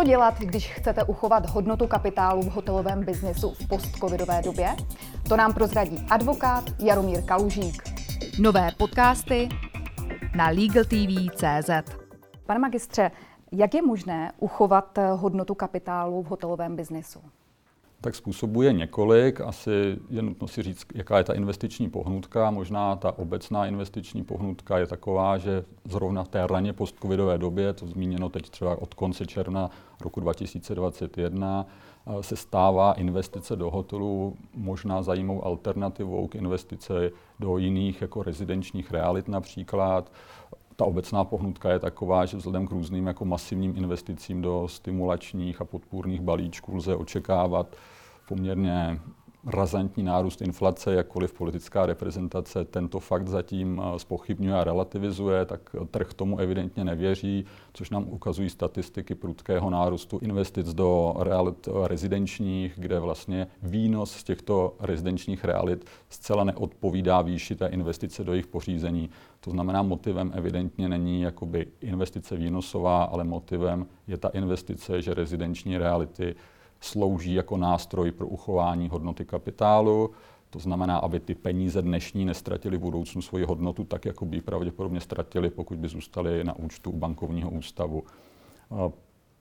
Co dělat, když chcete uchovat hodnotu kapitálu v hotelovém biznesu v postcovidové době? To nám prozradí advokát Jaromír Kalužík. Nové podcasty na LegalTV.cz Pane magistře, jak je možné uchovat hodnotu kapitálu v hotelovém biznesu? Tak způsobů je několik. Asi je nutno si říct, jaká je ta investiční pohnutka. Možná ta obecná investiční pohnutka je taková, že zrovna v té raně postcovidové době, to zmíněno teď třeba od konce června roku 2021, se stává investice do hotelu možná zajímavou alternativou k investice do jiných jako rezidenčních realit například ta obecná pohnutka je taková, že vzhledem k různým jako masivním investicím do stimulačních a podpůrných balíčků lze očekávat poměrně razantní nárůst inflace, jakkoliv politická reprezentace tento fakt zatím spochybňuje a relativizuje, tak trh tomu evidentně nevěří, což nám ukazují statistiky prudkého nárůstu investic do realit rezidenčních, kde vlastně výnos z těchto rezidenčních realit zcela neodpovídá výši té investice do jejich pořízení. To znamená, motivem evidentně není jakoby investice výnosová, ale motivem je ta investice, že rezidenční reality slouží jako nástroj pro uchování hodnoty kapitálu. To znamená, aby ty peníze dnešní nestratily v budoucnu svoji hodnotu tak, jako by pravděpodobně ztratili, pokud by zůstaly na účtu bankovního ústavu.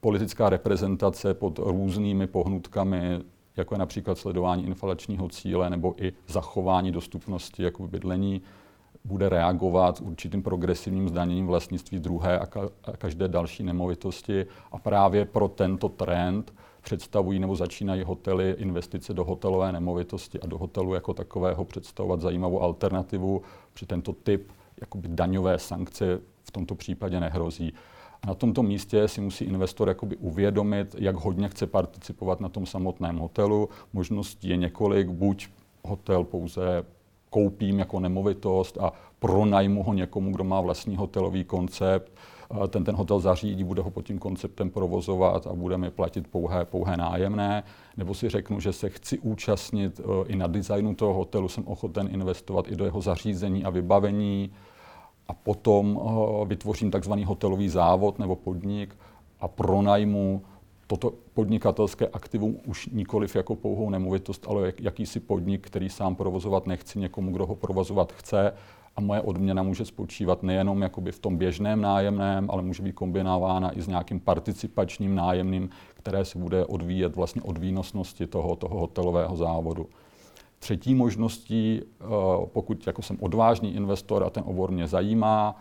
Politická reprezentace pod různými pohnutkami, jako je například sledování inflačního cíle nebo i zachování dostupnosti jako bydlení, bude reagovat určitým progresivním zdaněním vlastnictví druhé a každé další nemovitosti. A právě pro tento trend představují nebo začínají hotely investice do hotelové nemovitosti a do hotelu jako takového představovat zajímavou alternativu, při tento typ jakoby daňové sankce v tomto případě nehrozí. A na tomto místě si musí investor jakoby uvědomit, jak hodně chce participovat na tom samotném hotelu. Možností je několik, buď hotel pouze koupím jako nemovitost a pronajmu ho někomu, kdo má vlastní hotelový koncept, ten ten hotel zařídí, bude ho pod tím konceptem provozovat a bude mi platit pouhé, pouhé nájemné, nebo si řeknu, že se chci účastnit e, i na designu toho hotelu, jsem ochoten investovat i do jeho zařízení a vybavení. A potom e, vytvořím takzvaný hotelový závod nebo podnik a pronajmu toto podnikatelské aktivum už nikoliv jako pouhou nemovitost, ale jak, jakýsi podnik, který sám provozovat nechci, někomu, kdo ho provozovat chce a moje odměna může spočívat nejenom jakoby v tom běžném nájemném, ale může být kombinována i s nějakým participačním nájemným, které se bude odvíjet vlastně od výnosnosti toho, toho hotelového závodu. Třetí možností, eh, pokud jako jsem odvážný investor a ten obor mě zajímá,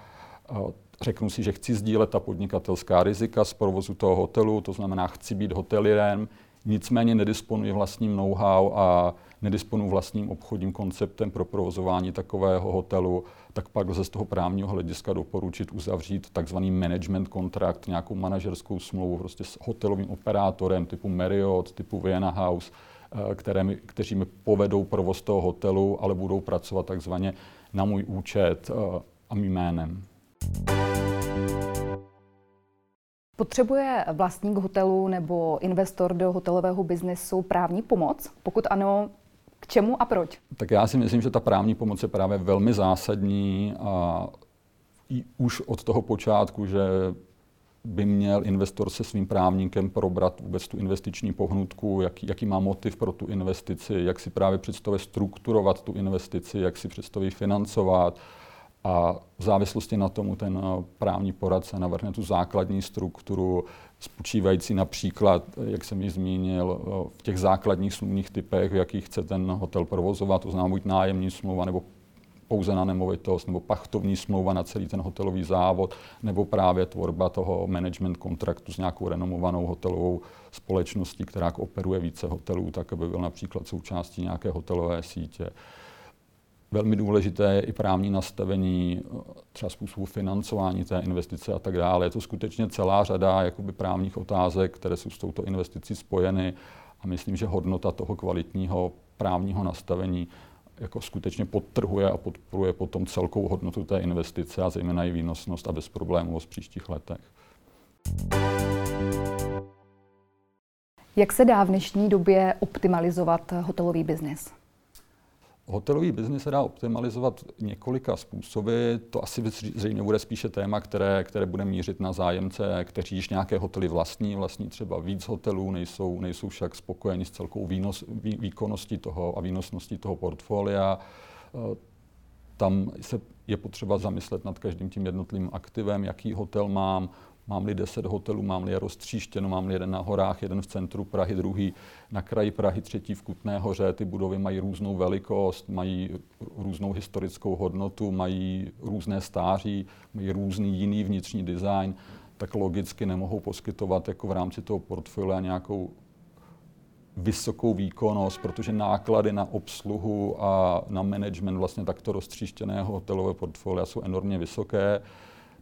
řeknu si, že chci sdílet ta podnikatelská rizika z provozu toho hotelu, to znamená, chci být hotelierem, nicméně nedisponuji vlastním know-how a nedisponuji vlastním obchodním konceptem pro provozování takového hotelu, tak pak lze z toho právního hlediska doporučit uzavřít takzvaný management kontrakt, nějakou manažerskou smlouvu prostě s hotelovým operátorem typu Marriott, typu Vienna House, eh, které mi, kteří mi povedou provoz toho hotelu, ale budou pracovat takzvaně na můj účet eh, a mým jménem. Potřebuje vlastník hotelu nebo investor do hotelového biznesu právní pomoc? Pokud ano, k čemu a proč? Tak já si myslím, že ta právní pomoc je právě velmi zásadní a už od toho počátku, že by měl investor se svým právníkem probrat vůbec tu investiční pohnutku, jaký, jaký má motiv pro tu investici, jak si právě představuje strukturovat tu investici, jak si představí financovat, a v závislosti na tomu ten eh, právní poradce navrhne tu základní strukturu, spočívající například, jak jsem ji zmínil, eh, v těch základních smluvních typech, v jakých chce ten hotel provozovat, to znamená buď nájemní smlouva nebo pouze na nemovitost, nebo pachtovní smlouva na celý ten hotelový závod, nebo právě tvorba toho management kontraktu s nějakou renomovanou hotelovou společností, která operuje více hotelů, tak aby byl například součástí nějaké hotelové sítě. Velmi důležité je i právní nastavení, třeba způsobu financování té investice a tak dále. Je to skutečně celá řada jakoby právních otázek, které jsou s touto investicí spojeny a myslím, že hodnota toho kvalitního právního nastavení jako skutečně podtrhuje a podporuje potom celkovou hodnotu té investice a zejména i výnosnost a bezproblémovost v příštích letech. Jak se dá v dnešní době optimalizovat hotelový biznis? Hotelový biznis se dá optimalizovat několika způsoby. To asi zřejmě bude spíše téma, které, které bude mířit na zájemce, kteří již nějaké hotely vlastní, vlastní třeba víc hotelů, nejsou, nejsou však spokojeni s celkou výnos, vý, výkonností toho a výnosností toho portfolia. Eh, tam se je potřeba zamyslet nad každým tím jednotlivým aktivem, jaký hotel mám, mám-li 10 hotelů, mám-li je roztříštěno, mám-li jeden na horách, jeden v centru Prahy, druhý na kraji Prahy, třetí v Kutné hoře. Ty budovy mají různou velikost, mají různou historickou hodnotu, mají různé stáří, mají různý jiný vnitřní design, tak logicky nemohou poskytovat jako v rámci toho portfolia nějakou vysokou výkonnost, protože náklady na obsluhu a na management vlastně takto roztříštěného hotelového portfolia jsou enormně vysoké.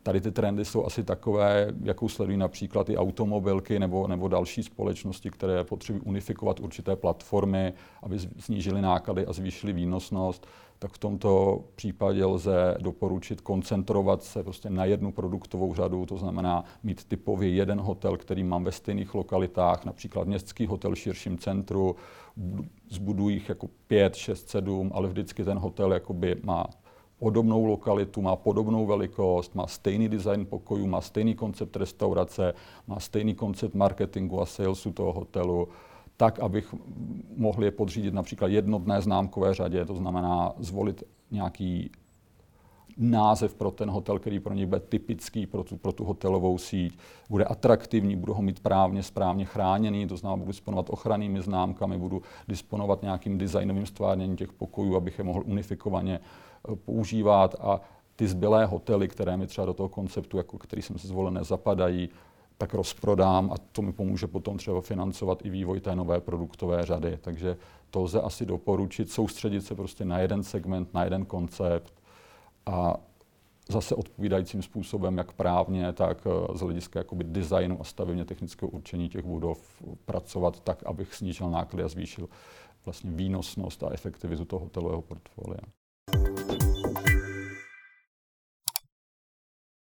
Tady ty trendy jsou asi takové, jakou sledují například i automobilky nebo, nebo další společnosti, které potřebují unifikovat určité platformy, aby snížily náklady a zvýšily výnosnost. Tak v tomto případě lze doporučit koncentrovat se prostě na jednu produktovou řadu, to znamená mít typově jeden hotel, který mám ve stejných lokalitách, například městský hotel v širším centru, zbuduji jich jako pět, šest, sedm, ale vždycky ten hotel jakoby má podobnou lokalitu, má podobnou velikost, má stejný design pokojů, má stejný koncept restaurace, má stejný koncept marketingu a salesu toho hotelu, tak, abych mohl je podřídit například jednotné známkové řadě, to znamená zvolit nějaký název pro ten hotel, který pro něj bude typický pro tu, pro tu hotelovou síť, bude atraktivní, budu ho mít právně správně chráněný, to znamená, budu disponovat ochrannými známkami, budu disponovat nějakým designovým stvárněním těch pokojů, abych je mohl unifikovaně eh, používat a ty zbylé hotely, které mi třeba do toho konceptu, jako který jsem si zvolil, nezapadají, tak rozprodám a to mi pomůže potom třeba financovat i vývoj té nové produktové řady. Takže to lze asi doporučit, soustředit se prostě na jeden segment, na jeden koncept a zase odpovídajícím způsobem, jak právně, tak eh, z hlediska jakoby designu a stavebně technického určení těch budov pracovat tak, abych snížil náklady a zvýšil vlastně výnosnost a efektivitu toho hotelového portfolia.